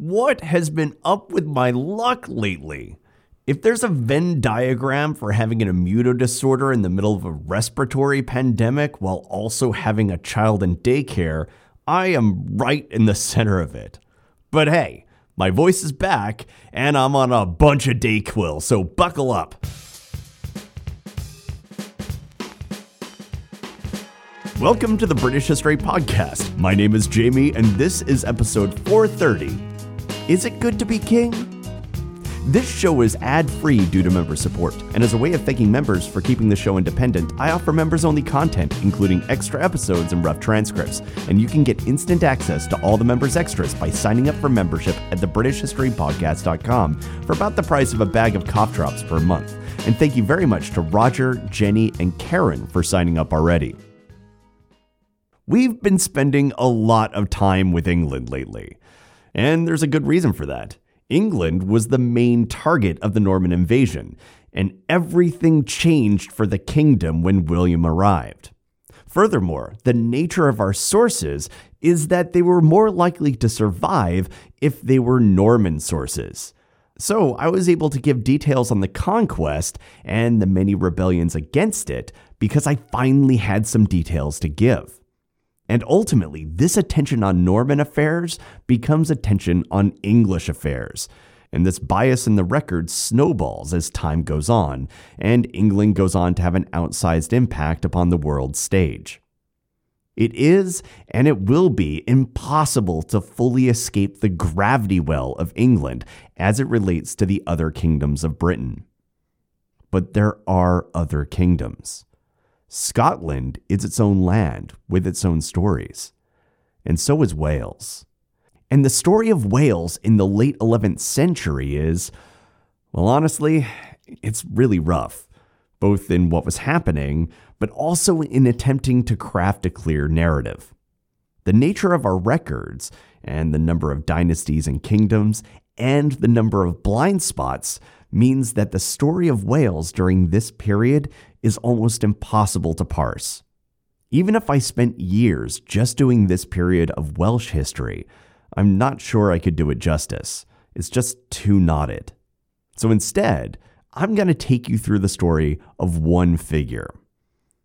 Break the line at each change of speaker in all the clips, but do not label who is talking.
What has been up with my luck lately? If there's a Venn diagram for having an immuno disorder in the middle of a respiratory pandemic while also having a child in daycare, I am right in the center of it. But hey, my voice is back and I'm on a bunch of Dayquil, so buckle up. Welcome to the British History Podcast. My name is Jamie, and this is episode 430. Is it good to be king? This show is ad free due to member support, and as a way of thanking members for keeping the show independent, I offer members only content, including extra episodes and rough transcripts. And you can get instant access to all the members' extras by signing up for membership at thebritishhistorypodcast.com for about the price of a bag of cough drops per month. And thank you very much to Roger, Jenny, and Karen for signing up already. We've been spending a lot of time with England lately, and there's a good reason for that. England was the main target of the Norman invasion, and everything changed for the kingdom when William arrived. Furthermore, the nature of our sources is that they were more likely to survive if they were Norman sources. So I was able to give details on the conquest and the many rebellions against it because I finally had some details to give. And ultimately, this attention on Norman affairs becomes attention on English affairs. And this bias in the record snowballs as time goes on, and England goes on to have an outsized impact upon the world stage. It is, and it will be, impossible to fully escape the gravity well of England as it relates to the other kingdoms of Britain. But there are other kingdoms. Scotland is its own land with its own stories, and so is Wales. And the story of Wales in the late 11th century is, well, honestly, it's really rough, both in what was happening, but also in attempting to craft a clear narrative. The nature of our records, and the number of dynasties and kingdoms, and the number of blind spots means that the story of Wales during this period is almost impossible to parse. Even if I spent years just doing this period of Welsh history, I'm not sure I could do it justice. It's just too knotted. So instead, I'm going to take you through the story of one figure.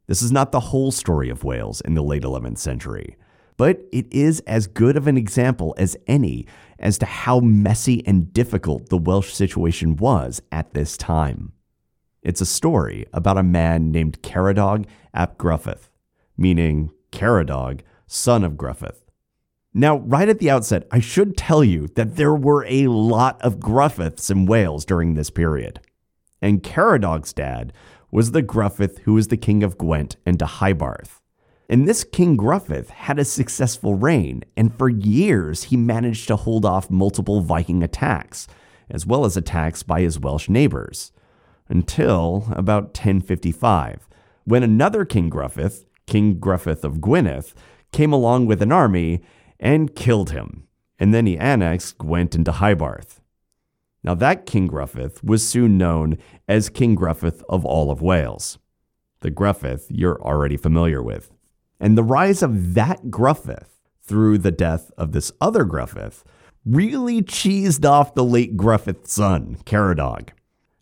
This is not the whole story of Wales in the late 11th century, but it is as good of an example as any as to how messy and difficult the Welsh situation was at this time. It's a story about a man named Caradog ap Gruffydd, meaning Caradog, son of Gruffydd. Now, right at the outset, I should tell you that there were a lot of Gruffydd's in Wales during this period. And Caradog's dad was the Gruffydd who was the king of Gwent and Deheubarth. And this King Gruffydd had a successful reign, and for years he managed to hold off multiple Viking attacks, as well as attacks by his Welsh neighbors until about 1055, when another King Gruffydd, King Gruffydd of Gwynedd, came along with an army and killed him, and then he annexed Gwent into Deheubarth. Now, that King Gruffydd was soon known as King Gruffydd of all of Wales. The Gruffydd you're already familiar with. And the rise of that Gruffydd through the death of this other Gruffydd really cheesed off the late Gruffydd's son, Caradog.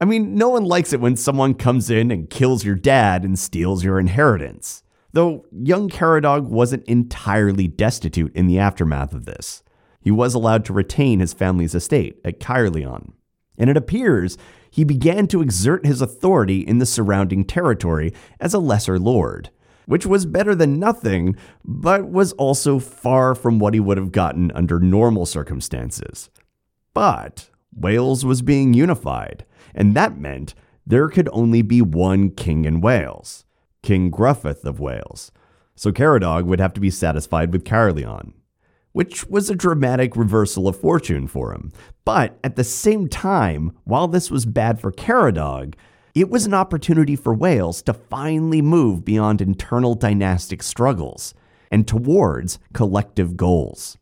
I mean, no one likes it when someone comes in and kills your dad and steals your inheritance. Though young Caradog wasn't entirely destitute in the aftermath of this. He was allowed to retain his family's estate at Caerleon. And it appears he began to exert his authority in the surrounding territory as a lesser lord, which was better than nothing, but was also far from what he would have gotten under normal circumstances. But Wales was being unified, and that meant there could only be one king in Wales, King Gruffydd of Wales. So Caradog would have to be satisfied with Caerleon, which was a dramatic reversal of fortune for him. But at the same time, while this was bad for Caradog, it was an opportunity for Wales to finally move beyond internal dynastic struggles and towards collective goals.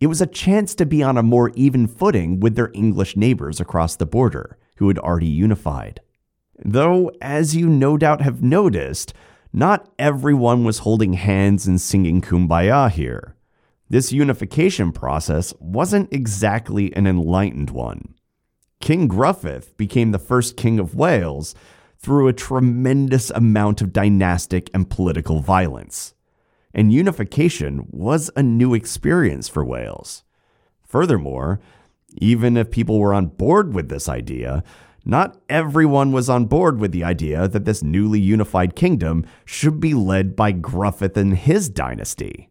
It was a chance to be on a more even footing with their English neighbors across the border, who had already unified. Though, as you no doubt have noticed, not everyone was holding hands and singing kumbaya here. This unification process wasn't exactly an enlightened one. King Gruffydd became the first king of Wales through a tremendous amount of dynastic and political violence. And unification was a new experience for Wales. Furthermore, even if people were on board with this idea, not everyone was on board with the idea that this newly unified kingdom should be led by Gruffydd and his dynasty.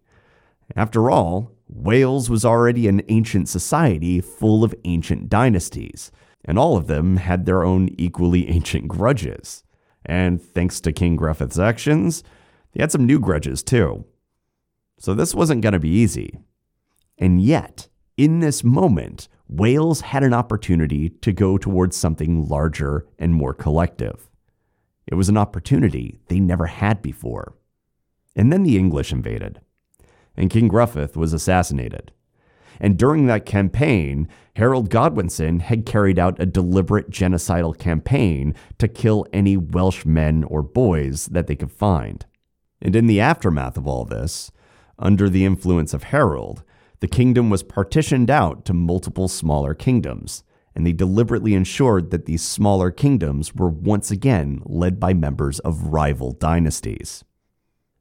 After all, Wales was already an ancient society full of ancient dynasties, and all of them had their own equally ancient grudges. And thanks to King Gruffydd's actions, they had some new grudges too. So this wasn't going to be easy. And yet, in this moment, Wales had an opportunity to go towards something larger and more collective. It was an opportunity they never had before. And then the English invaded, and King Gruffydd was assassinated. And during that campaign, Harold Godwinson had carried out a deliberate genocidal campaign to kill any Welsh men or boys that they could find. And in the aftermath of all this, under the influence of Harold, the kingdom was partitioned out to multiple smaller kingdoms, and they deliberately ensured that these smaller kingdoms were once again led by members of rival dynasties.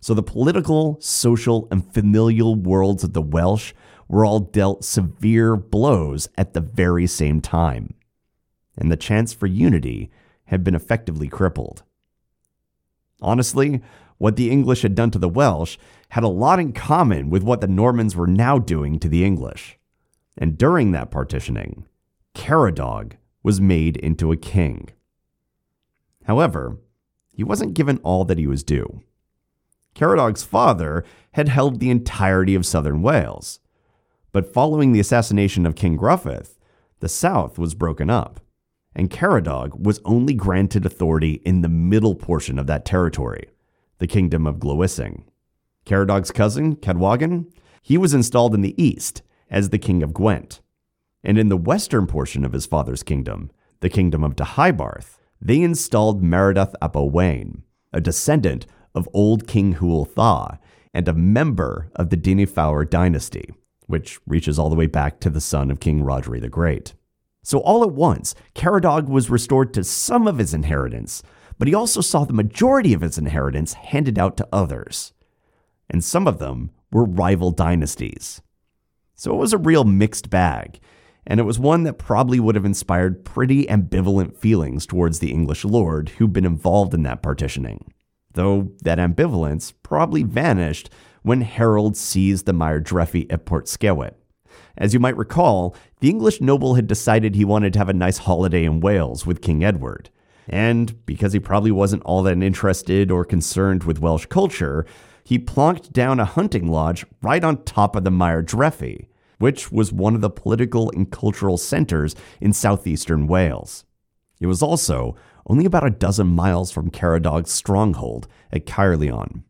So the political, social, and familial worlds of the Welsh were all dealt severe blows at the very same time, and the chance for unity had been effectively crippled. Honestly, what the English had done to the Welsh had a lot in common with what the Normans were now doing to the English. And during that partitioning, Caradog was made into a king. However, he wasn't given all that he was due. Caradog's father had held the entirety of southern Wales, but following the assassination of King Gruffydd, the south was broken up, and Caradog was only granted authority in the middle portion of that territory, the kingdom of Glywysing. Caradog's cousin, Cadwagan, he was installed in the east as the king of Gwent. And in the western portion of his father's kingdom, the kingdom of Deheubarth, they installed Meredydd ap Owain, a descendant of old King Dda and a member of the Dynevor dynasty, which reaches all the way back to the son of King Rhodri the Great. So all at once, Caradog was restored to some of his inheritance, but he also saw the majority of his inheritance handed out to others. And some of them were rival dynasties. So it was a real mixed bag, and it was one that probably would have inspired pretty ambivalent feelings towards the English lord who'd been involved in that partitioning. Though that ambivalence probably vanished when Harold seized the Maer Dreffi at Portskewett. As you might recall, the English noble had decided he wanted to have a nice holiday in Wales with King Edward, and because he probably wasn't all that interested or concerned with Welsh culture, he plonked down a hunting lodge right on top of the Maer Dreffi, which was one of the political and cultural centers in southeastern Wales. It was also only about a dozen miles from Caradog's stronghold at Caerleon.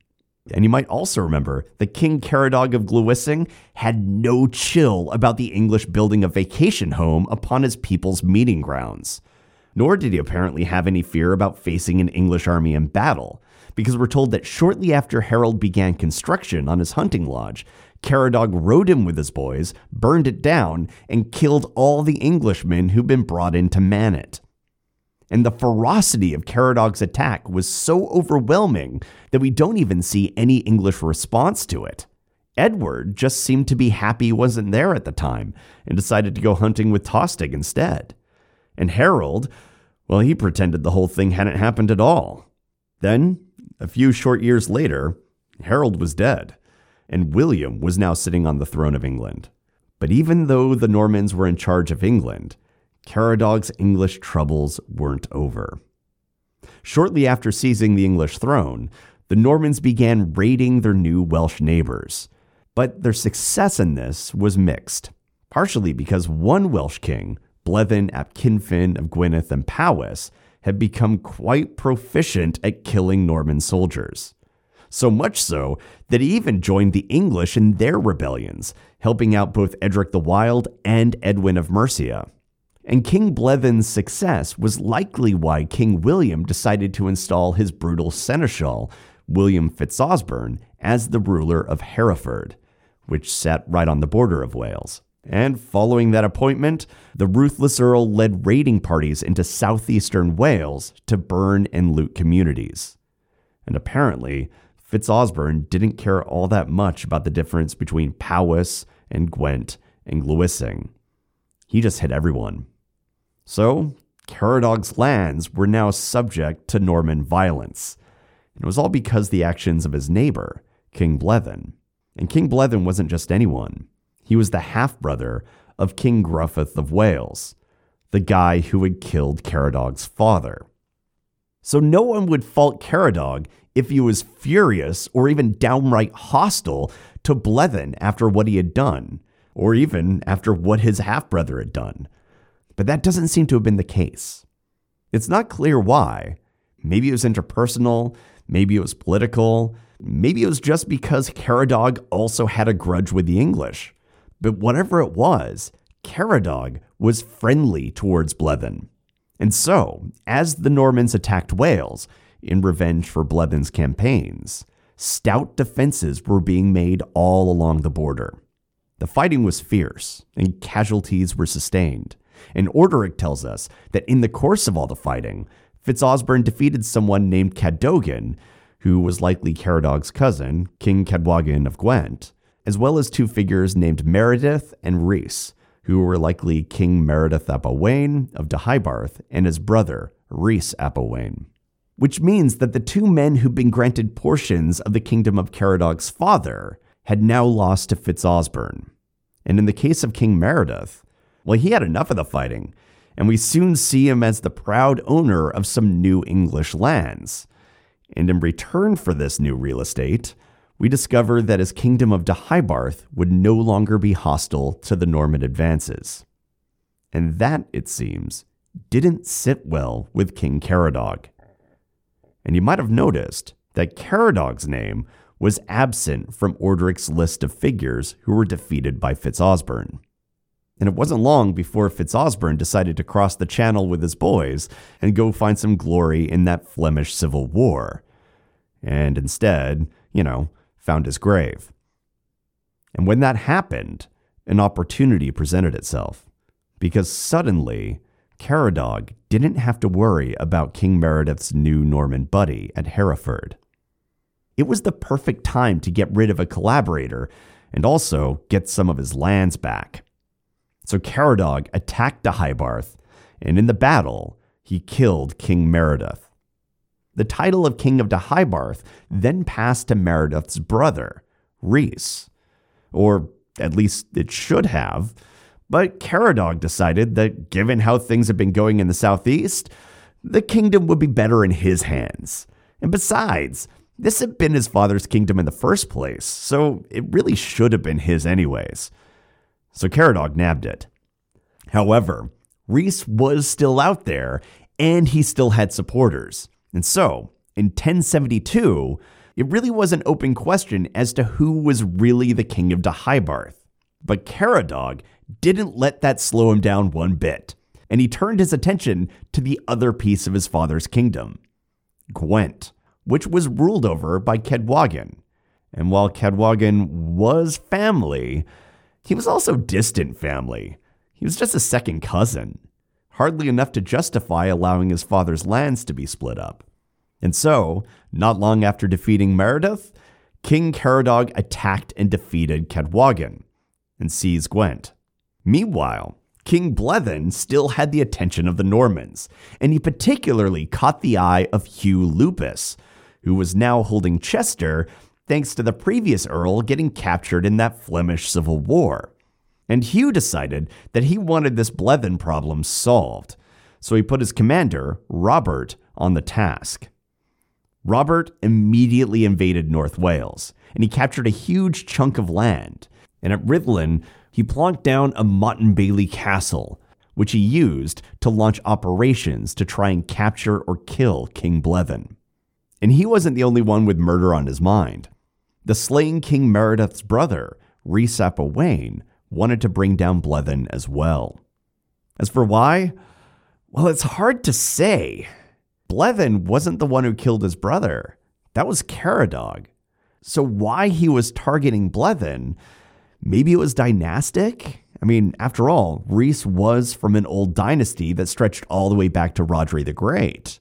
And you might also remember that King Caradog of Glywysing had no chill about the English building a vacation home upon his people's meeting grounds nor did he apparently have any fear about facing an English army in battle, because we're told that shortly after Harold began construction on his hunting lodge, Caradog rode in with his boys, burned it down, and killed all the Englishmen who'd been brought in to man it. And the ferocity of Caradog's attack was so overwhelming that we don't even see any English response to it. Edward just seemed to be happy he wasn't there at the time and decided to go hunting with Tostig instead. And Harold, well, he pretended the whole thing hadn't happened at all. Then, a few short years later, Harold was dead, and William was now sitting on the throne of England. But even though the Normans were in charge of England, Caradog's English troubles weren't over. Shortly after seizing the English throne, the Normans began raiding their new Welsh neighbors. But their success in this was mixed, partially because one Welsh king, Blethyn ap Cynfyn of Gwynedd and Powys had become quite proficient at killing Norman soldiers. So much so that he even joined the English in their rebellions, helping out both Edric the Wild and Edwin of Mercia. And King Blethyn's success was likely why King William decided to install his brutal seneschal, William Fitzosbern, as the ruler of Hereford, which sat right on the border of Wales. And following that appointment, the ruthless Earl led raiding parties into southeastern Wales to burn and loot communities. And apparently, Fitzosbern didn't care all that much about the difference between Powys and Gwent and Glywysing. He just hit everyone. So, Caradog's lands were now subject to Norman violence. And it was all because the actions of his neighbor, King Blethyn. And King Blethyn wasn't just anyone. He was the half brother of King Gruffydd of Wales, the guy who had killed Caradog's father. So no one would fault Caradog if he was furious or even downright hostile to Blethyn after what he had done, or even after what his half brother had done. But that doesn't seem to have been the case. It's not clear why. Maybe it was interpersonal, maybe it was political, maybe it was just because Caradog also had a grudge with the English. But whatever it was, Caradog was friendly towards Blethyn. And so, as the Normans attacked Wales, in revenge for Blethyn's campaigns, stout defenses were being made all along the border. The fighting was fierce, and casualties were sustained. And Orderic tells us that in the course of all the fighting, Fitzosbern defeated someone named Cadogan, who was likely Caradog's cousin, King Cadwallon of Gwent, as well as two figures named Meredith and Rhys, who were likely King Meredith ap Owain of Deheubarth and his brother, Rhys ap Owain which means that the two men who'd been granted portions of the kingdom of Caradog's father had now lost to Fitzosbern. And in the case of King Meredith, well, he had enough of the fighting, and we soon see him as the proud owner of some new English lands. And in return for this new real estate, we discover that his kingdom of Deheubarth would no longer be hostile to the Norman advances. And that, it seems, didn't sit well with King Caradog and you might have noticed that Caradog's name was absent from Orderic's list of figures who were defeated by Fitzosbern. And it wasn't long before Fitzosbern decided to cross the channel with his boys and go find some glory in that Flemish civil war. And instead, you know, found his grave. And when that happened, an opportunity presented itself. Because suddenly, Caradog didn't have to worry about King Meredith's new Norman buddy at Hereford. It was the perfect time to get rid of a collaborator and also get some of his lands back. So Caradog attacked Deheubarth, and in the battle, he killed King Meredith. The title of King of Deheubarth then passed to Meredith's brother, Rhys, or at least it should have, but Caradog decided that given how things had been going in the southeast, the kingdom would be better in his hands. And besides, this had been his father's kingdom in the first place, so it really should have been his anyways. So Caradog nabbed it. However, Rhys was still out there, and he still had supporters. And so, in 1072, it really was an open question as to who was really the king of Deheubarth. But Caradog didn't let that slow him down one bit, and he turned his attention to the other piece of his father's kingdom, Gwent, which was ruled over by Cadwallon. And while Cadwallon was family, he was also distant family. He was just a second cousin, hardly enough to justify allowing his father's lands to be split up. And so, not long after defeating Meredith, King Caradog attacked and defeated Cadwallon and seized Gwent. Meanwhile, King Blethyn still had the attention of the Normans, and he particularly caught the eye of Hugh Lupus, who was now holding Chester thanks to the previous Earl getting captured in that Flemish Civil War. And Hugh decided that he wanted this Blethyn problem solved, so he put his commander, Robert, on the task. Robert immediately invaded North Wales, and he captured a huge chunk of land. And at Rhuddlan, he plonked down a Motte Bailey castle, which he used to launch operations to try and capture or kill King Blethyn. And he wasn't the only one with murder on his mind. The slain King Meredith's brother, Rhys Owain, wanted to bring down Blethyn as well. As for why, well, it's hard to say. Blethyn wasn't the one who killed his brother. That was Caradog. So why he was targeting Blethyn Maybe it was dynastic? I mean, after all, Rhys was from an old dynasty that stretched all the way back to Rhodri the Great.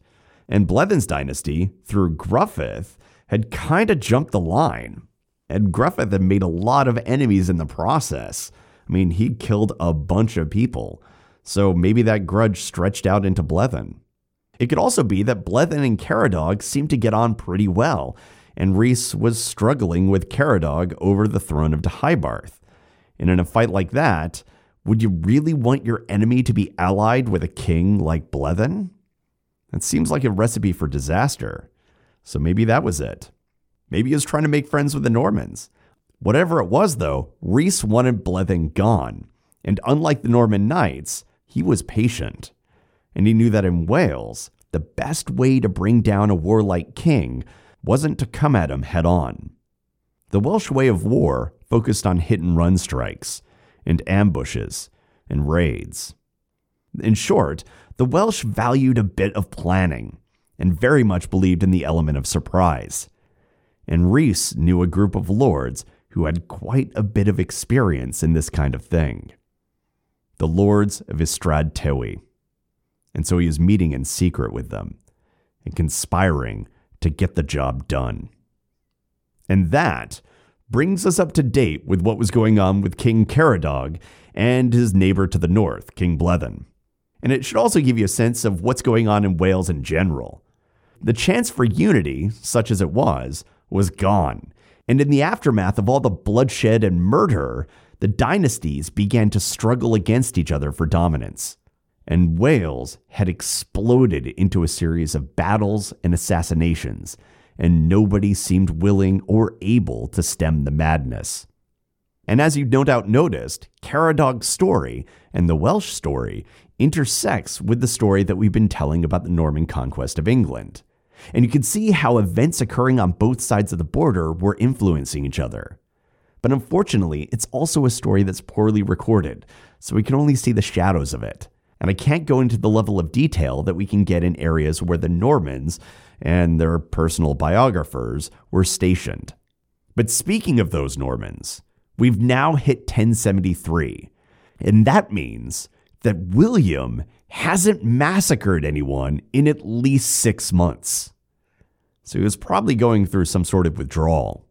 And Blethyn's dynasty, through Gruffydd, had kind of jumped the line. And Gruffydd had made a lot of enemies in the process. I mean, he'd killed a bunch of people. So maybe that grudge stretched out into Blethyn. It could also be that Blethyn and Caradog seemed to get on pretty well, and Rhys was struggling with Caradog over the throne of Deheubarth. And in a fight like that, would you really want your enemy to be allied with a king like Blethyn? That seems like a recipe for disaster. So maybe that was it. Maybe he was trying to make friends with the Normans. Whatever it was, though, Rhys wanted Blethyn gone. And unlike the Norman knights, he was patient. And he knew that in Wales, the best way to bring down a warlike king wasn't to come at him head on. The Welsh way of war focused on hit and run strikes, and ambushes, and raids. In short, the Welsh valued a bit of planning, and very much believed in the element of surprise. And Rhys knew a group of lords who had quite a bit of experience in this kind of thing. The lords of Ystrad Tywi. And so he is meeting in secret with them and conspiring to get the job done. And that brings us up to date with what was going on with King Caradog and his neighbor to the north, King Blethyn. And it should also give you a sense of what's going on in Wales in general. The chance for unity, such as it was, was gone. And in the aftermath of all the bloodshed and murder, the dynasties began to struggle against each other for dominance. And Wales had exploded into a series of battles and assassinations and nobody seemed willing or able to stem the madness. And as you've no doubt noticed, Caradog's story and the Welsh story intersects with the story that we've been telling about the Norman conquest of England. And you can see how events occurring on both sides of the border were influencing each other. But unfortunately, it's also a story that's poorly recorded, so we can only see the shadows of it. And I can't go into the level of detail that we can get in areas where the Normans and their personal biographers were stationed. But speaking of those Normans, we've now hit 1073, and that means that William hasn't massacred anyone in at least six months. So he was probably going through some sort of withdrawal.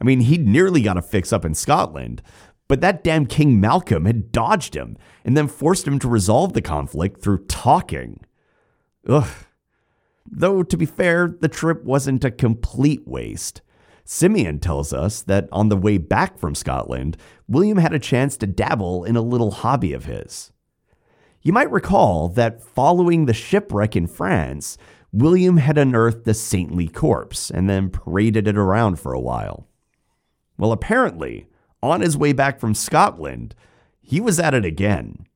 I mean, he'd nearly got a fix up in Scotland, but that damn King Malcolm had dodged him and then forced him to resolve the conflict through talking. Ugh. Though, to be fair, the trip wasn't a complete waste. Simeon tells us that on the way back from Scotland, William had a chance to dabble in a little hobby of his. You might recall that following the shipwreck in France, William had unearthed the saintly corpse and then paraded it around for a while. Well, apparently, on his way back from Scotland, he was at it again.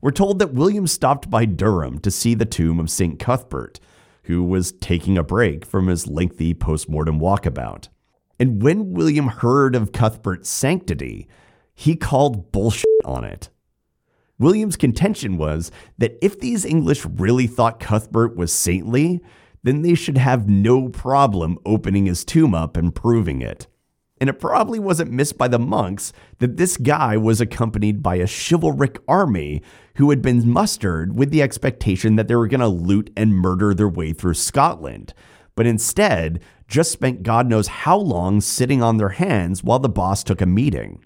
We're told that William stopped by Durham to see the tomb of St. Cuthbert, who was taking a break from his lengthy postmortem walkabout. And when William heard of Cuthbert's sanctity, he called bullshit on it. William's contention was that if these English really thought Cuthbert was saintly, then they should have no problem opening his tomb up and proving it. And it probably wasn't missed by the monks that this guy was accompanied by a chivalric army who had been mustered with the expectation that they were going to loot and murder their way through Scotland, but instead just spent God knows how long sitting on their hands while the boss took a meeting.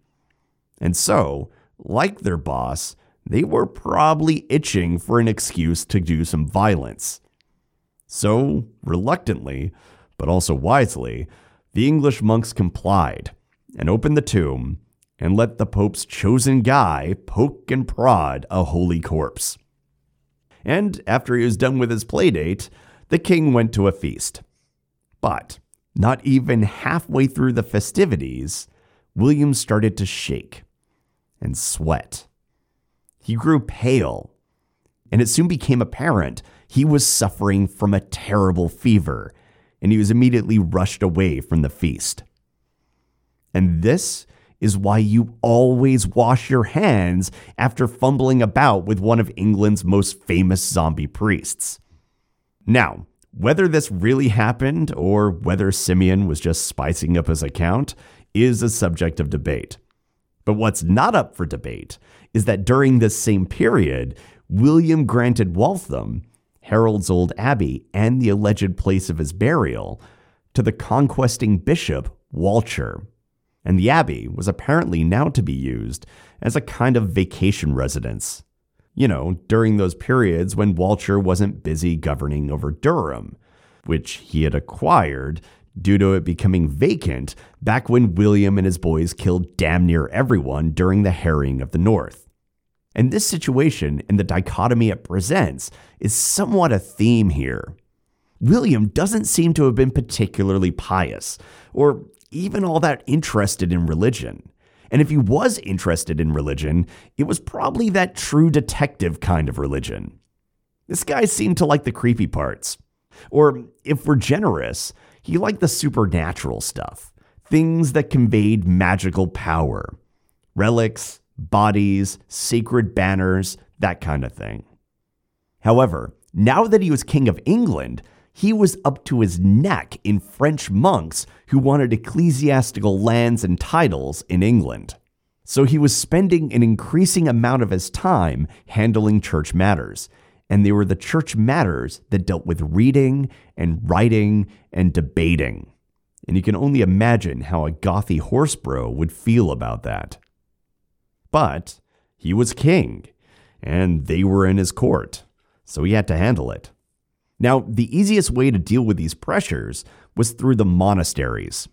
And so, like their boss, they were probably itching for an excuse to do some violence. So, reluctantly, but also wisely, the English monks complied and opened the tomb and let the Pope's chosen guy poke and prod a holy corpse. And after he was done with his playdate, the king went to a feast. But not even halfway through the festivities, William started to shake and sweat. He grew pale, and it soon became apparent he was suffering from a terrible fever and he was immediately rushed away from the feast. And this is why you always wash your hands after fumbling about with one of England's most famous zombie priests. Now, whether this really happened or whether Simeon was just spicing up his account is a subject of debate. But what's not up for debate is that during this same period, William granted Waltham, Harold's old abbey, and the alleged place of his burial to the conquesting bishop Walcher. And the abbey was apparently now to be used as a kind of vacation residence. You know, during those periods when Walcher wasn't busy governing over Durham, which he had acquired due to it becoming vacant back when William and his boys killed damn near everyone during the harrying of the North. And this situation and the dichotomy it presents is somewhat a theme here. William doesn't seem to have been particularly pious, or even all that interested in religion. And if he was interested in religion, it was probably that true detective kind of religion. This guy seemed to like the creepy parts. Or, if we're generous, he liked the supernatural stuff, things that conveyed magical power, relics, bodies, sacred banners, that kind of thing. However, now that he was king of England, he was up to his neck in French monks who wanted ecclesiastical lands and titles in England. So he was spending an increasing amount of his time handling church matters, and they were the church matters that dealt with reading and writing and debating. And you can only imagine how a gothy horsebro would feel about that. But he was king, and they were in his court, so he had to handle it. Now, the easiest way to deal with these pressures was through the monasteries.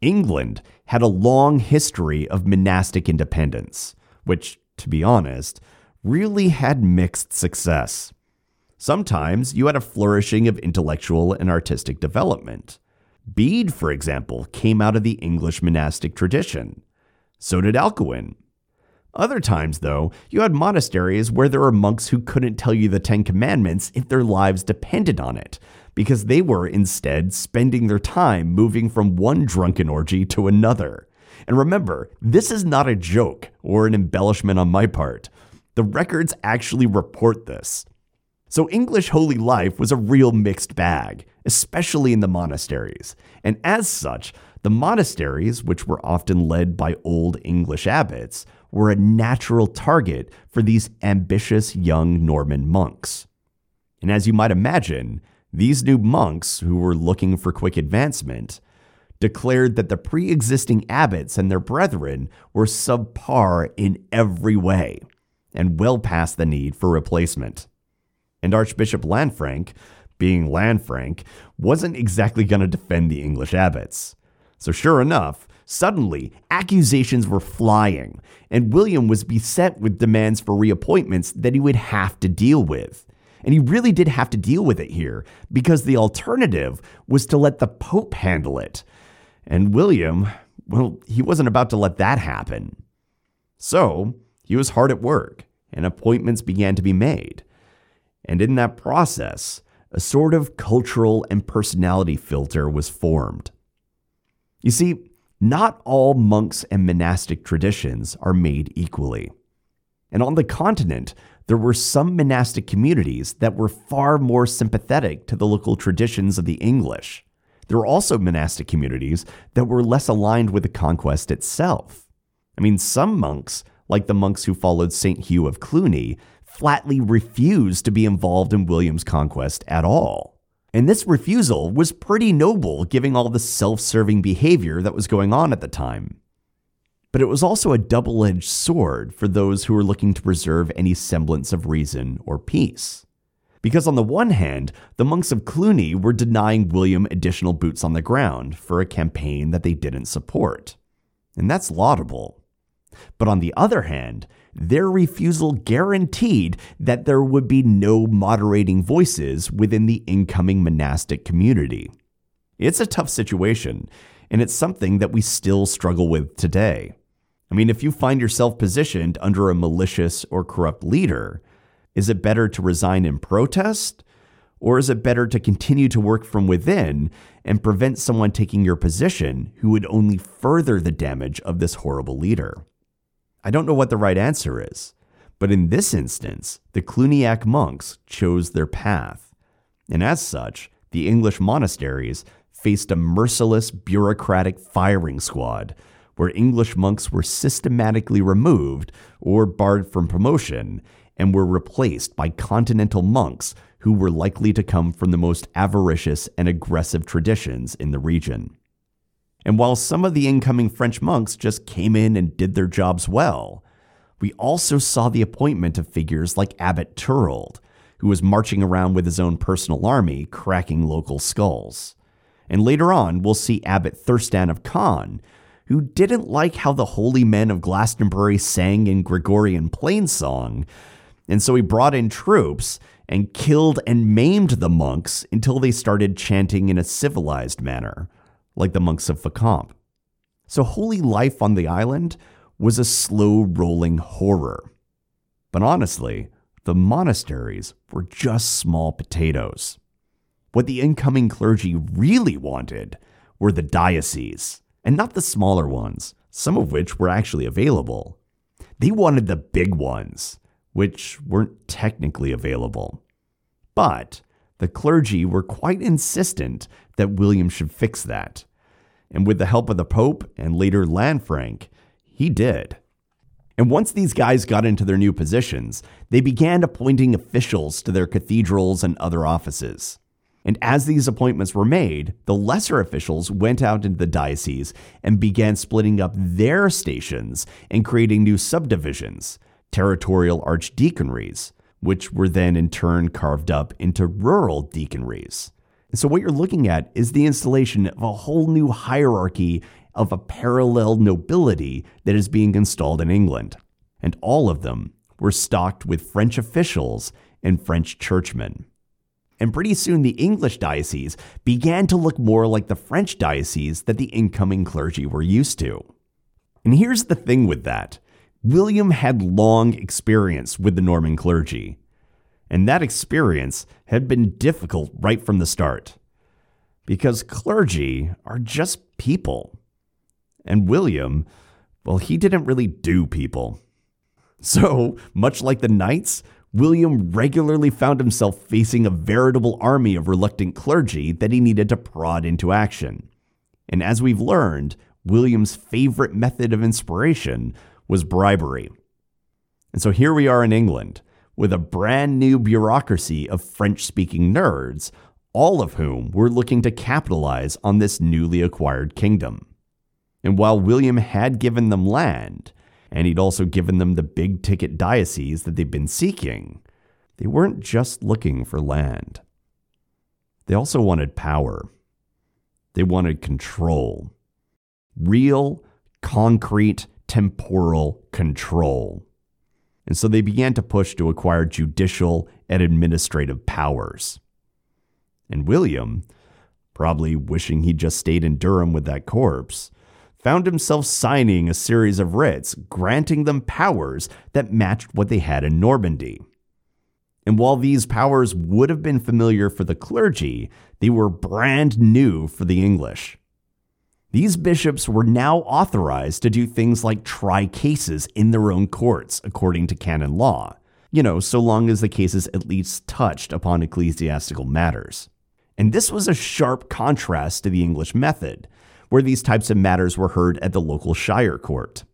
England had a long history of monastic independence, which, to be honest, really had mixed success. Sometimes you had a flourishing of intellectual and artistic development. Bede, for example, came out of the English monastic tradition. So did Alcuin. Other times, though, you had monasteries where there were monks who couldn't tell you the Ten Commandments if their lives depended on it, because they were instead spending their time moving from one drunken orgy to another. And remember, this is not a joke or an embellishment on my part. The records actually report this. So, English holy life was a real mixed bag, especially in the monasteries. And as such, the monasteries, which were often led by old English abbots, were a natural target for these ambitious young Norman monks. And as you might imagine, these new monks, who were looking for quick advancement, declared that the pre existing abbots and their brethren were subpar in every way and well past the need for replacement. And Archbishop Lanfranc, being Lanfranc, wasn't exactly going to defend the English abbots. So, sure enough, suddenly accusations were flying, and William was beset with demands for reappointments that he would have to deal with. And he really did have to deal with it here, because the alternative was to let the Pope handle it. And William, well, he wasn't about to let that happen. So, he was hard at work, and appointments began to be made. And in that process, a sort of cultural and personality filter was formed. You see, not all monks and monastic traditions are made equally. And on the continent, there were some monastic communities that were far more sympathetic to the local traditions of the English. There were also monastic communities that were less aligned with the conquest itself. I mean, some monks like the monks who followed St. Hugh of Cluny, flatly refused to be involved in William's conquest at all. And this refusal was pretty noble, given all the self serving behavior that was going on at the time. But it was also a double edged sword for those who were looking to preserve any semblance of reason or peace. Because on the one hand, the monks of Cluny were denying William additional boots on the ground for a campaign that they didn't support. And that's laudable. But on the other hand, their refusal guaranteed that there would be no moderating voices within the incoming monastic community. It's a tough situation, and it's something that we still struggle with today. I mean, if you find yourself positioned under a malicious or corrupt leader, is it better to resign in protest? Or is it better to continue to work from within and prevent someone taking your position who would only further the damage of this horrible leader? I don't know what the right answer is, but in this instance, the Cluniac monks chose their path. And as such, the English monasteries faced a merciless bureaucratic firing squad, where English monks were systematically removed or barred from promotion and were replaced by continental monks who were likely to come from the most avaricious and aggressive traditions in the region. And while some of the incoming French monks just came in and did their jobs well, we also saw the appointment of figures like Abbot Turold, who was marching around with his own personal army, cracking local skulls. And later on, we'll see Abbot Thurstan of Caen, who didn't like how the holy men of Glastonbury sang in Gregorian plainsong, and so he brought in troops and killed and maimed the monks until they started chanting in a civilized manner, like the monks of Fécamp. So holy life on the island was a slow rolling horror. But honestly, the monasteries were just small potatoes. What the incoming clergy really wanted were the dioceses, and not the smaller ones, some of which were actually available. They wanted the big ones, which weren't technically available. But the clergy were quite insistent that William should fix that. And with the help of the Pope and later Lanfranc, he did. And once these guys got into their new positions, they began appointing officials to their cathedrals and other offices. And as these appointments were made, the lesser officials went out into the diocese and began splitting up their stations and creating new subdivisions, territorial archdeaconries, which were then in turn carved up into rural deaconries. And so, what you're looking at is the installation of a whole new hierarchy of a parallel nobility that is being installed in England. And all of them were stocked with French officials and French churchmen. And pretty soon, the English diocese began to look more like the French diocese that the incoming clergy were used to. And here's the thing with that William had long experience with the Norman clergy, and that experience had been difficult right from the start. Because clergy are just people. And William, well, he didn't really do people. So, much like the knights, William regularly found himself facing a veritable army of reluctant clergy that he needed to prod into action. And as we've learned, William's favorite method of inspiration was bribery. And so here we are in England with a brand new bureaucracy of French speaking nerds, all of whom were looking to capitalize on this newly acquired kingdom. And while William had given them land, and he'd also given them the big ticket diocese that they'd been seeking, they weren't just looking for land. They also wanted power. They wanted control. Real, concrete, temporal control. And so they began to push to acquire judicial and administrative powers. And William, probably wishing he'd just stayed in Durham with that corpse, found himself signing a series of writs granting them powers that matched what they had in Normandy. And while these powers would have been familiar for the clergy, they were brand new for the English. These bishops were now authorized to do things like try cases in their own courts, according to canon law. You know, so long as the cases at least touched upon ecclesiastical matters. And this was a sharp contrast to the English method, where these types of matters were heard at the local shire court.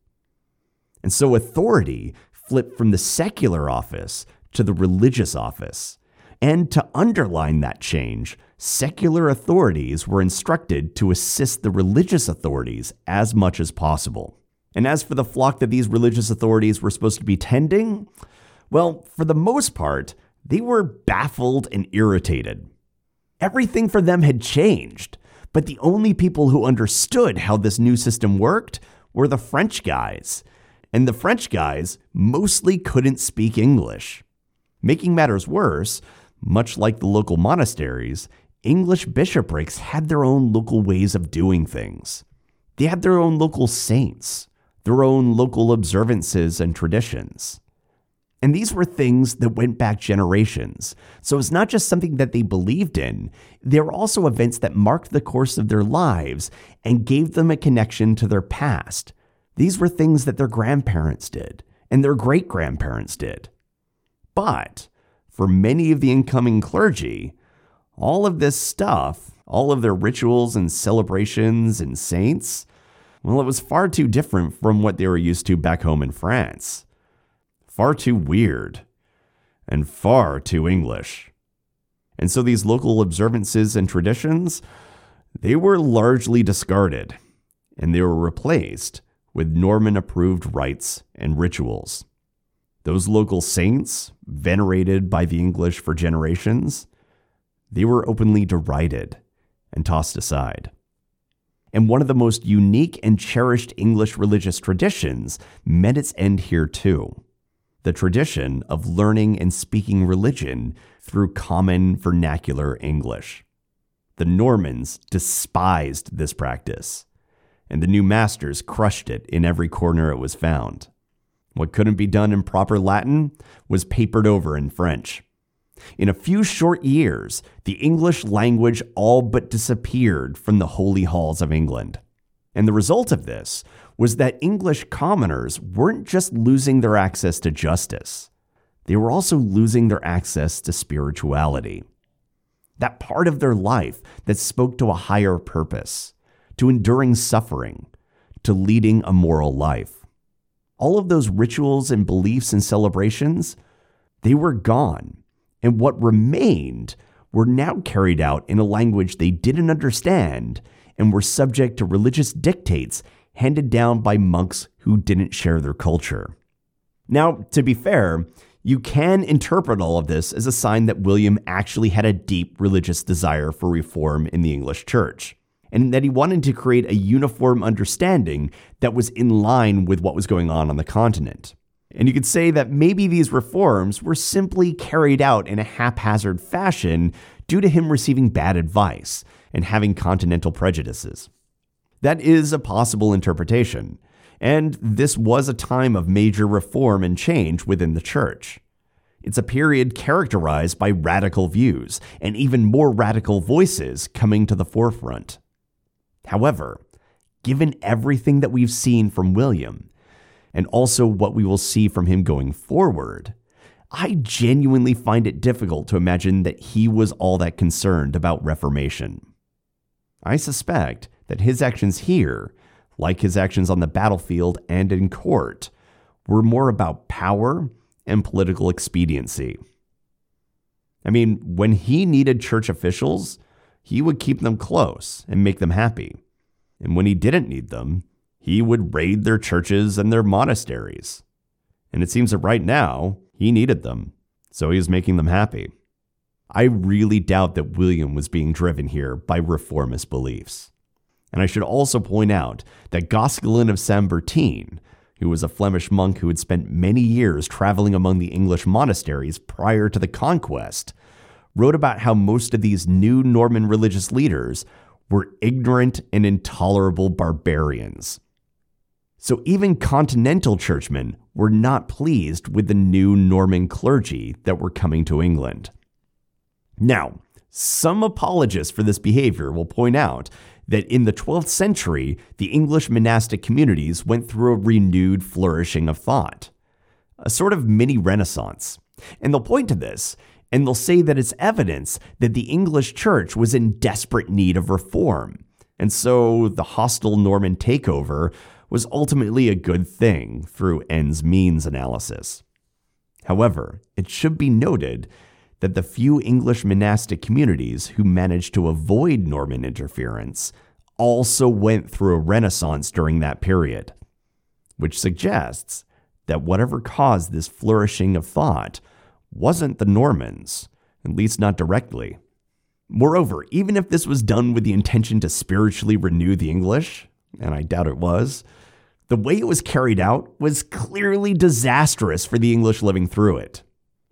And so authority flipped from the secular office to the religious office. And to underline that change, secular authorities were instructed to assist the religious authorities as much as possible. And as for the flock that these religious authorities were supposed to be tending, well, for the most part, they were baffled and irritated. Everything for them had changed, but the only people who understood how this new system worked were the French guys. And the French guys mostly couldn't speak English. Making matters worse, much like the local monasteries, English bishoprics had their own local ways of doing things. They had their own local saints, their own local observances and traditions. And these were things that went back generations. So it's not just something that they believed in, they were also events that marked the course of their lives and gave them a connection to their past. These were things that their grandparents did and their great grandparents did. But for many of the incoming clergy, all of this stuff, all of their rituals and celebrations and saints, Well, it was far too different from what they were used to back home in France. Far too weird. And far too English. And so these local observances and traditions, they were largely discarded, and they were replaced with Norman approved rites and rituals. Those local saints, venerated by the English for generations, they were openly derided and tossed aside. And one of the most unique and cherished English religious traditions met its end here too the tradition of learning and speaking religion through common vernacular English. The Normans despised this practice, and the new masters crushed it in every corner it was found. What couldn't be done in proper Latin was papered over in French. In a few short years, the English language all but disappeared from the holy halls of England. And the result of this was that English commoners weren't just losing their access to justice, they were also losing their access to spirituality. That part of their life that spoke to a higher purpose, to enduring suffering, to leading a moral life. All of those rituals and beliefs and celebrations, they were gone and what remained were now carried out in a language they didn't understand and were subject to religious dictates handed down by monks who didn't share their culture. Now, to be fair, you can interpret all of this as a sign that William actually had a deep religious desire for reform in the English church, and that he wanted to create a uniform understanding that was in line with what was going on on the continent. And you could say that maybe these reforms were simply carried out in a haphazard fashion due to him receiving bad advice and having continental prejudices. That is a possible interpretation, and this was a time of major reform and change within the church. It's a period characterized by radical views and even more radical voices coming to the forefront. However, given everything that we've seen from William, and also what we will see from him going forward, I genuinely find it difficult to imagine that he was all that concerned about reformation. I suspect that his actions here, like his actions on the battlefield and in court, were more about power and political expediency. I mean, when he needed church officials, he would keep them close and make them happy. And when he didn't need them, he would raid their churches and their monasteries. And it seems that right now, he needed them, so he was making them happy. I really doubt that William was being driven here by reformist beliefs. And I should also point out that Goscelin of Saint Bertin, who was a Flemish monk who had spent many years traveling among the English monasteries prior to the conquest, wrote about how most of these new Norman religious leaders were ignorant and intolerable barbarians. So even continental churchmen were not pleased with the new Norman clergy that were coming to England. Now, some apologists for this behavior will point out that in the 12th century, the English monastic communities went through a renewed flourishing of thought, a sort of mini renaissance. And they'll point to this, and they'll say that it's evidence that the English church was in desperate need of reform. And so the hostile Norman takeover was ultimately a good thing through ends means analysis. However, it should be noted that the few English monastic communities who managed to avoid Norman interference also went through a renaissance during that period, which suggests that whatever caused this flourishing of thought wasn't the Normans, at least not directly. Moreover, even if this was done with the intention to spiritually renew the English, and I doubt it was, the way it was carried out was clearly disastrous for the English living through it.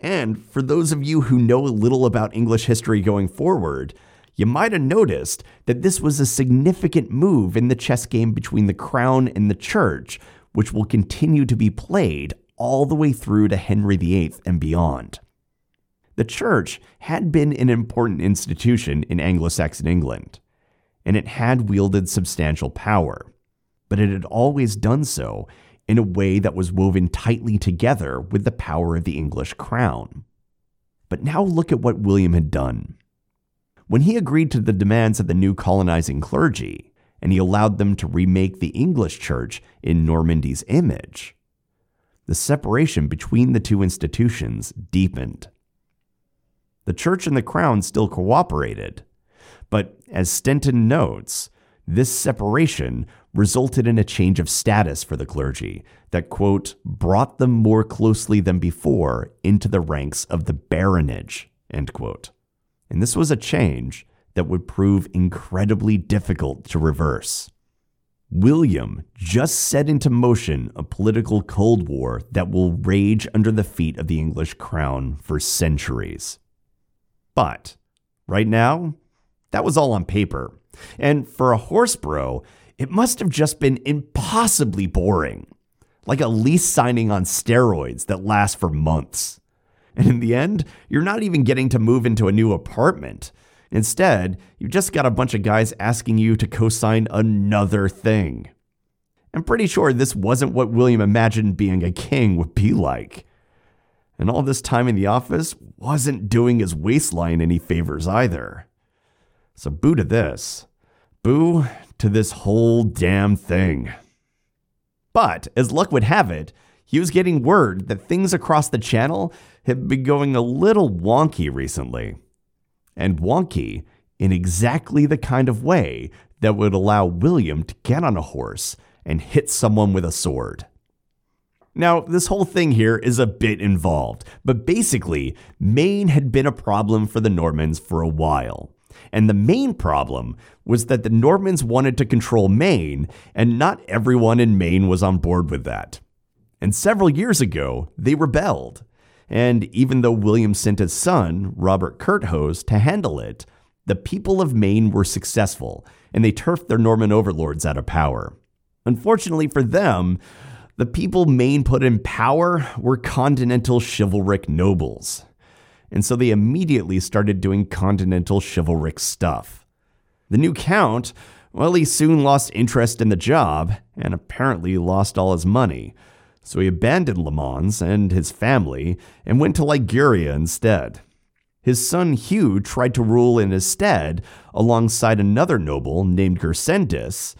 And for those of you who know a little about English history going forward, you might have noticed that this was a significant move in the chess game between the crown and the church, which will continue to be played all the way through to Henry VIII and beyond. The church had been an important institution in Anglo Saxon England, and it had wielded substantial power but it had always done so in a way that was woven tightly together with the power of the English crown. But now look at what William had done. When he agreed to the demands of the new colonizing clergy, and he allowed them to remake the English church in Normandy's image. The separation between the two institutions deepened. The church and the crown still cooperated, but as Stenton notes, this separation resulted in a change of status for the clergy that, quote, brought them more closely than before into the ranks of the baronage, end quote. And this was a change that would prove incredibly difficult to reverse. William just set into motion a political Cold War that will rage under the feet of the English crown for centuries. But right now, that was all on paper. And for a horse bro, it must have just been impossibly boring, like a lease signing on steroids that lasts for months. And in the end, you're not even getting to move into a new apartment. Instead, you've just got a bunch of guys asking you to co sign another thing. I'm pretty sure this wasn't what William imagined being a king would be like. And all this time in the office wasn't doing his waistline any favors either. So, boo to this. Boo to this whole damn thing. But, as luck would have it, he was getting word that things across the channel had been going a little wonky recently. And wonky in exactly the kind of way that would allow William to get on a horse and hit someone with a sword. Now, this whole thing here is a bit involved, but basically, Maine had been a problem for the Normans for a while. And the main problem was that the Normans wanted to control Maine, and not everyone in Maine was on board with that. And several years ago, they rebelled. And even though William sent his son, Robert Curthose, to handle it, the people of Maine were successful, and they turfed their Norman overlords out of power. Unfortunately for them, the people Maine put in power were continental chivalric nobles and so they immediately started doing continental chivalric stuff. The new count, well, he soon lost interest in the job and apparently lost all his money. So he abandoned Le Mans and his family and went to Liguria instead. His son Hugh tried to rule in his stead alongside another noble named Gersendis,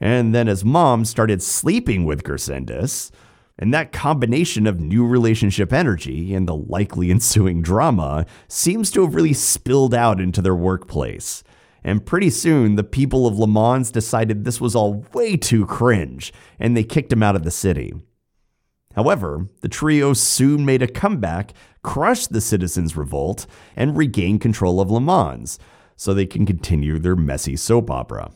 and then his mom started sleeping with Gersendis, and that combination of new relationship energy and the likely ensuing drama seems to have really spilled out into their workplace. And pretty soon, the people of Le Mans decided this was all way too cringe, and they kicked him out of the city. However, the trio soon made a comeback, crushed the citizens' revolt, and regained control of Le Mans, so they can continue their messy soap opera.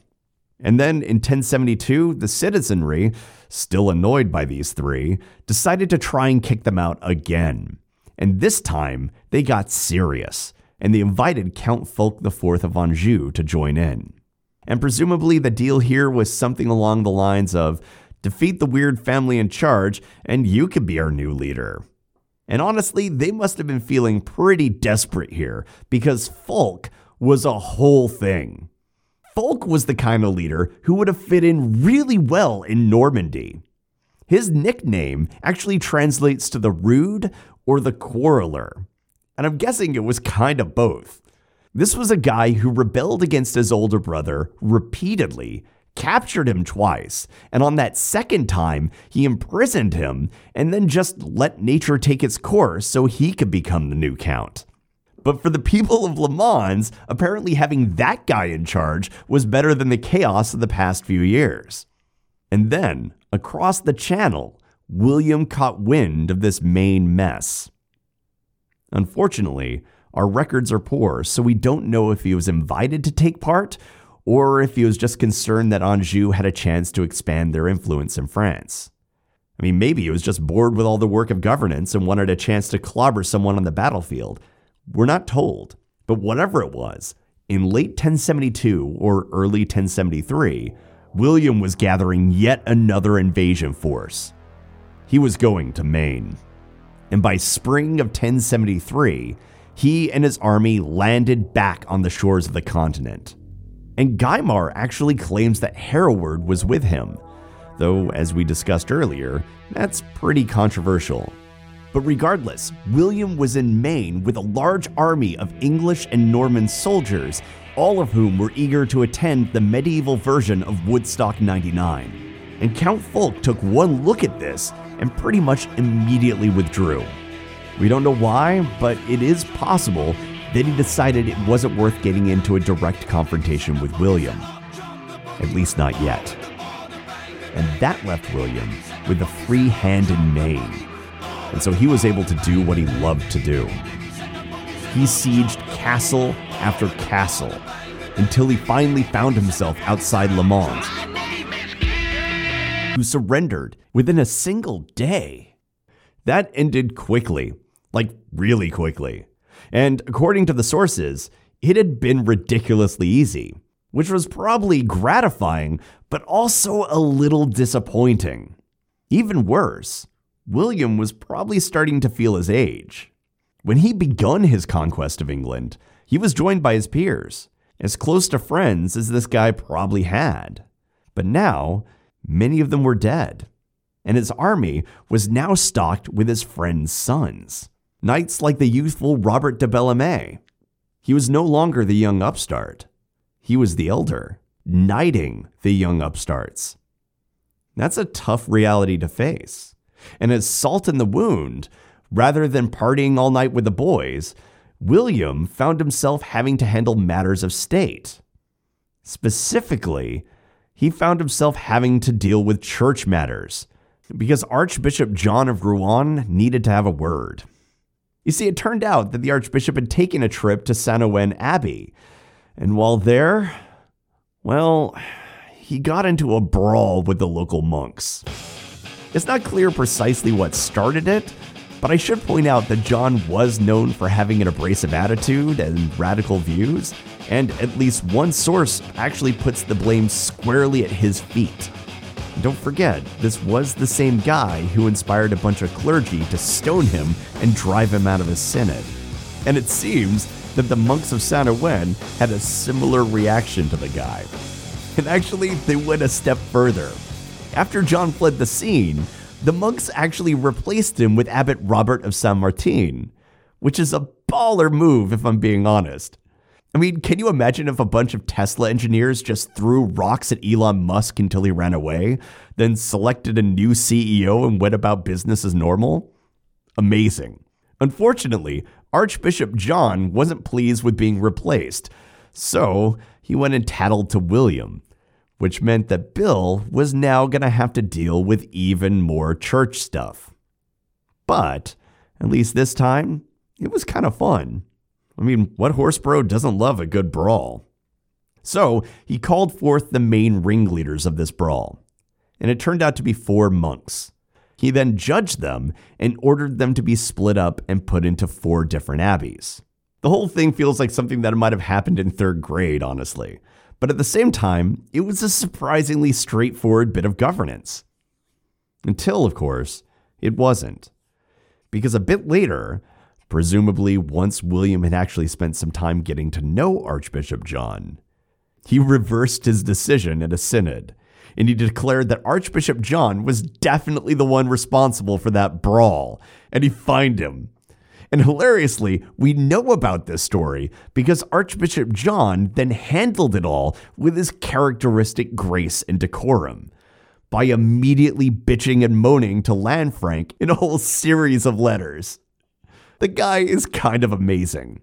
And then in 1072, the citizenry, still annoyed by these three, decided to try and kick them out again. And this time, they got serious, and they invited Count Fulk IV of Anjou to join in. And presumably, the deal here was something along the lines of defeat the weird family in charge, and you could be our new leader. And honestly, they must have been feeling pretty desperate here because Fulk was a whole thing. Fulk was the kind of leader who would have fit in really well in Normandy. His nickname actually translates to the rude or the quarreler, and I'm guessing it was kind of both. This was a guy who rebelled against his older brother repeatedly, captured him twice, and on that second time, he imprisoned him and then just let nature take its course so he could become the new count. But for the people of Le Mans, apparently having that guy in charge was better than the chaos of the past few years. And then, across the channel, William caught wind of this Maine mess. Unfortunately, our records are poor, so we don't know if he was invited to take part or if he was just concerned that Anjou had a chance to expand their influence in France. I mean, maybe he was just bored with all the work of governance and wanted a chance to clobber someone on the battlefield, we're not told, but whatever it was, in late 1072 or early 1073, William was gathering yet another invasion force. He was going to Maine. And by spring of 1073, he and his army landed back on the shores of the continent. And Gaimar actually claims that Hereward was with him, though, as we discussed earlier, that's pretty controversial. But regardless, William was in Maine with a large army of English and Norman soldiers, all of whom were eager to attend the medieval version of Woodstock 99. And Count Fulk took one look at this and pretty much immediately withdrew. We don't know why, but it is possible that he decided it wasn't worth getting into a direct confrontation with William. At least not yet. And that left William with a free hand in Maine. And so he was able to do what he loved to do. He sieged castle after castle until he finally found himself outside Le Mans, who surrendered within a single day. That ended quickly, like really quickly. And according to the sources, it had been ridiculously easy, which was probably gratifying, but also a little disappointing. Even worse, William was probably starting to feel his age. When he begun his conquest of England, he was joined by his peers, as close to friends as this guy probably had. But now, many of them were dead, and his army was now stocked with his friends' sons, knights like the youthful Robert de Bellême. He was no longer the young upstart, he was the elder, knighting the young upstarts. That's a tough reality to face. And as salt in the wound, Rather than partying all night with the boys, William found himself having to handle matters of state. Specifically, he found himself having to deal with church matters because Archbishop John of Rouen needed to have a word. You see, it turned out that the Archbishop had taken a trip to St. Ouen Abbey, and while there, well, he got into a brawl with the local monks. It's not clear precisely what started it, but I should point out that John was known for having an abrasive attitude and radical views, and at least one source actually puts the blame squarely at his feet. Don't forget, this was the same guy who inspired a bunch of clergy to stone him and drive him out of his synod. And it seems that the monks of Saint Ouen had a similar reaction to the guy. And actually, they went a step further. After John fled the scene, the monks actually replaced him with Abbot Robert of Saint Martin, which is a baller move if I'm being honest. I mean, can you imagine if a bunch of Tesla engineers just threw rocks at Elon Musk until he ran away, then selected a new CEO and went about business as normal? Amazing. Unfortunately, Archbishop John wasn't pleased with being replaced, so he went and tattled to William, which meant that Bill was now going to have to deal with even more church stuff. But, at least this time, it was kind of fun. I mean, what horse bro doesn't love a good brawl? So, he called forth the main ringleaders of this brawl, and it turned out to be four monks. He then judged them and ordered them to be split up and put into four different abbeys. The whole thing feels like something that might have happened in third grade, honestly. But at the same time, it was a surprisingly straightforward bit of governance. Until, of course, it wasn't. Because a bit later, presumably once William had actually spent some time getting to know Archbishop John, he reversed his decision at a synod and he declared that Archbishop John was definitely the one responsible for that brawl, and he fined him. And hilariously, we know about this story because Archbishop John then handled it all with his characteristic grace and decorum by immediately bitching and moaning to Lanfranc in a whole series of letters. The guy is kind of amazing.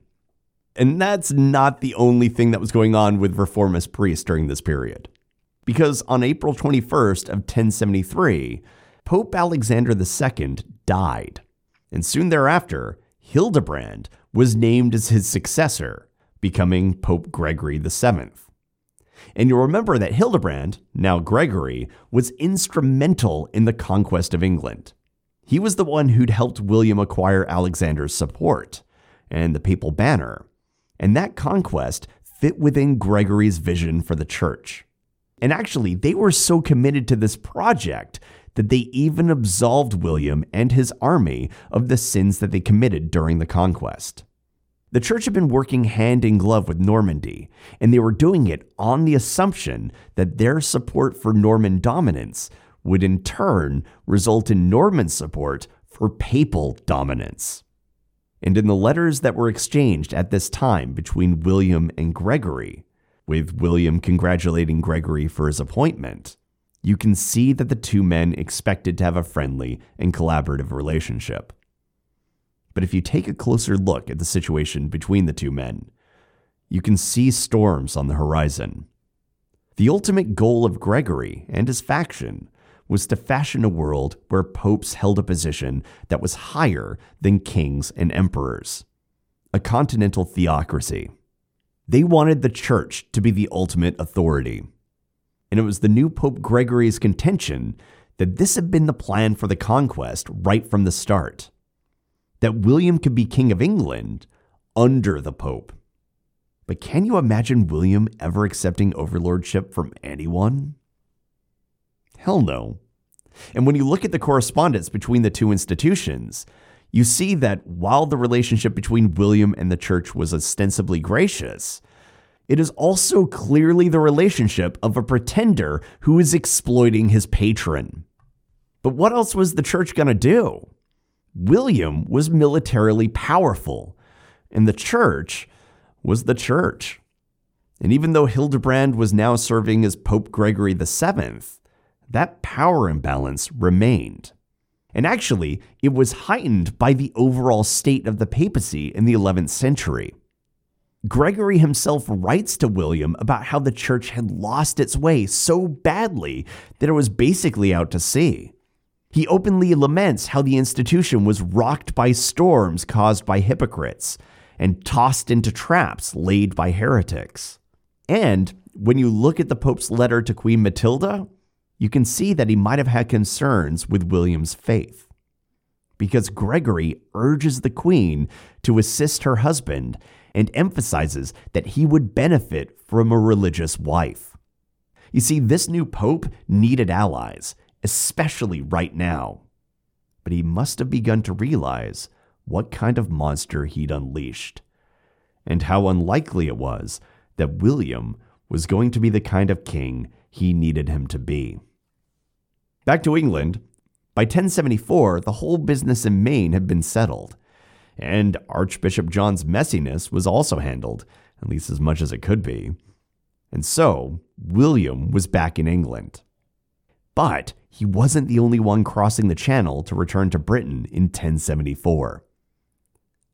And that's not the only thing that was going on with reformist priests during this period. Because on April 21st of 1073, Pope Alexander II died. And soon thereafter, Hildebrand was named as his successor, becoming Pope Gregory VII. And you'll remember that Hildebrand, now Gregory, was instrumental in the conquest of England. He was the one who'd helped William acquire Alexander's support and the papal banner. And that conquest fit within Gregory's vision for the church. And actually, they were so committed to this project that they even absolved William and his army of the sins that they committed during the conquest. The church had been working hand in glove with Normandy, and they were doing it on the assumption that their support for Norman dominance would in turn result in Norman support for papal dominance. and in the letters that were exchanged at this time between William and Gregory, with William congratulating Gregory for his appointment, you can see that the two men expected to have a friendly and collaborative relationship. But if you take a closer look at the situation between the two men, you can see storms on the horizon. The ultimate goal of Gregory and his faction was to fashion a world where popes held a position that was higher than kings and emperors, a continental theocracy. They wanted the church to be the ultimate authority. And it was the new Pope Gregory's contention that this had been the plan for the conquest right from the start. That William could be King of England under the Pope. But can you imagine William ever accepting overlordship from anyone? Hell no. And when you look at the correspondence between the two institutions, you see that while the relationship between William and the church was ostensibly gracious, it is also clearly the relationship of a pretender who is exploiting his patron. But what else was the church going to do? William was militarily powerful, and the church was the church. And even though Hildebrand was now serving as Pope Gregory VII, that power imbalance remained. And actually, it was heightened by the overall state of the papacy in the 11th century. Gregory himself writes to William about how the church had lost its way so badly that it was basically out to sea. He openly laments how the institution was rocked by storms caused by hypocrites and tossed into traps laid by heretics. And when you look at the Pope's letter to Queen Matilda, you can see that he might have had concerns with William's faith. Because Gregory urges the Queen to assist her husband and emphasizes that he would benefit from a religious wife. You see, this new Pope needed allies, especially right now. But he must have begun to realize what kind of monster he'd unleashed, and how unlikely it was that William was going to be the kind of king he needed him to be. Back to England, by 1074, the whole business in Maine had been settled, and Archbishop John's messiness was also handled, at least as much as it could be. And so, William was back in England. But he wasn't the only one crossing the channel to return to Britain in 1074.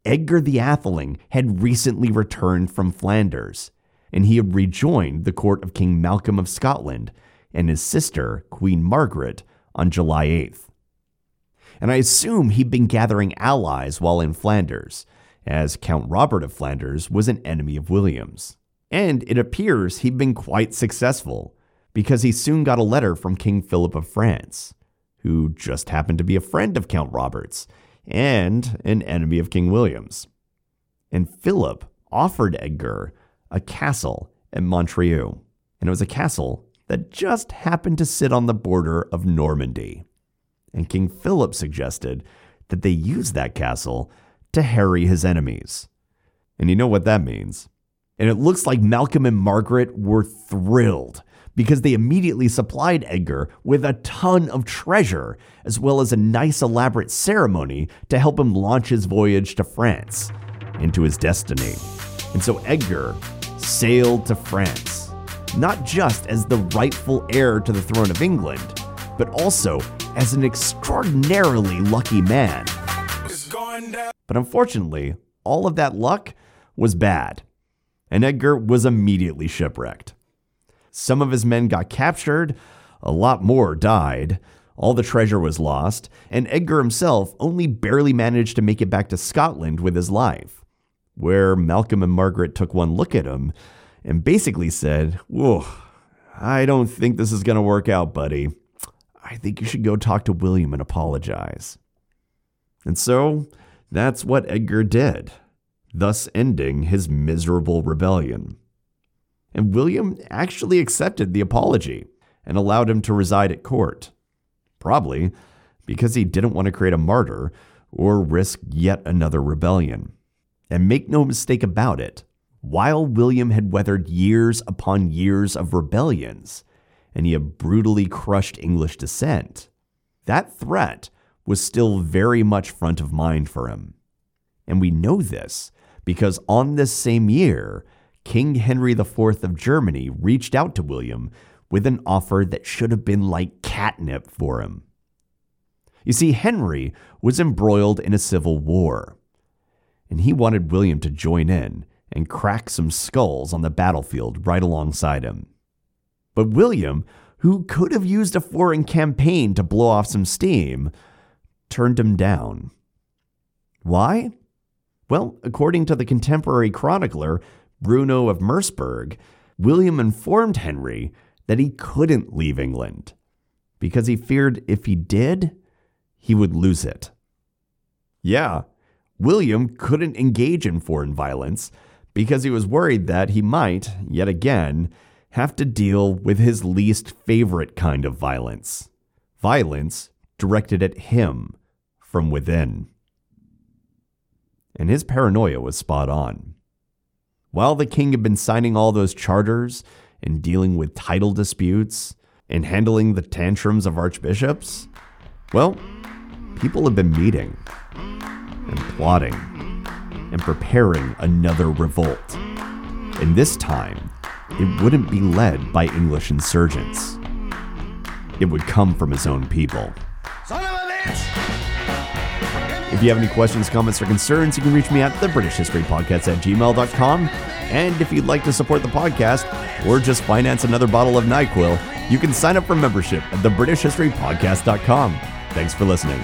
Edgar the Atheling had recently returned from Flanders, and he had rejoined the court of King Malcolm of Scotland and his sister, Queen Margaret, on July 8th. And I assume he'd been gathering allies while in Flanders, as Count Robert of Flanders was an enemy of William's. And it appears he'd been quite successful, because he soon got a letter from King Philip of France, who just happened to be a friend of Count Robert's and an enemy of King William's. And Philip offered Edgar a castle at Montreuil, and it was a castle that just happened to sit on the border of Normandy. And King Philip suggested that they use that castle to harry his enemies. And you know what that means. And it looks like Malcolm and Margaret were thrilled because they immediately supplied Edgar with a ton of treasure, as well as a nice elaborate ceremony to help him launch his voyage to France, into his destiny. And so Edgar sailed to France, not just as the rightful heir to the throne of England, but also as an extraordinarily lucky man. But unfortunately, all of that luck was bad, and Edgar was immediately shipwrecked. Some of his men got captured, a lot more died. All the treasure was lost, and Edgar himself only barely managed to make it back to Scotland with his life, where Malcolm and Margaret took one look at him and basically said, Whoa, I don't think this is going to work out, buddy. I think you should go talk to William and apologize. And so that's what Edgar did, thus ending his miserable rebellion and William actually accepted the apology and allowed him to reside at court. Probably because he didn't want to create a martyr or risk yet another rebellion. And make no mistake about it, while William had weathered years upon years of rebellions, and he had brutally crushed English dissent, that threat was still very much front of mind for him. And we know this because on this same year, King Henry IV of Germany reached out to William with an offer that should have been like catnip for him. You see, Henry was embroiled in a civil war, and he wanted William to join in and crack some skulls on the battlefield right alongside him. But William, who could have used a foreign campaign to blow off some steam, turned him down. Why? Well, according to the contemporary chronicler Bruno of Merseburg, William informed Henry that he couldn't leave England because he feared if he did, he would lose it. Yeah, William couldn't engage in foreign violence because he was worried that he might, yet again, have to deal with his least favorite kind of violence violence directed at him from within. And his paranoia was spot on. While the king had been signing all those charters and dealing with title disputes and handling the tantrums of archbishops, well, people have been meeting and plotting and preparing another revolt. And this time, it wouldn't be led by English insurgents. It would come from his own people. If you have any questions, comments, or concerns, you can reach me at the British History Podcast at gmail.com. And if you'd like to support the podcast or just finance another bottle of NyQuil, you can sign up for membership at thebritishhistorypodcast.com. Thanks for listening.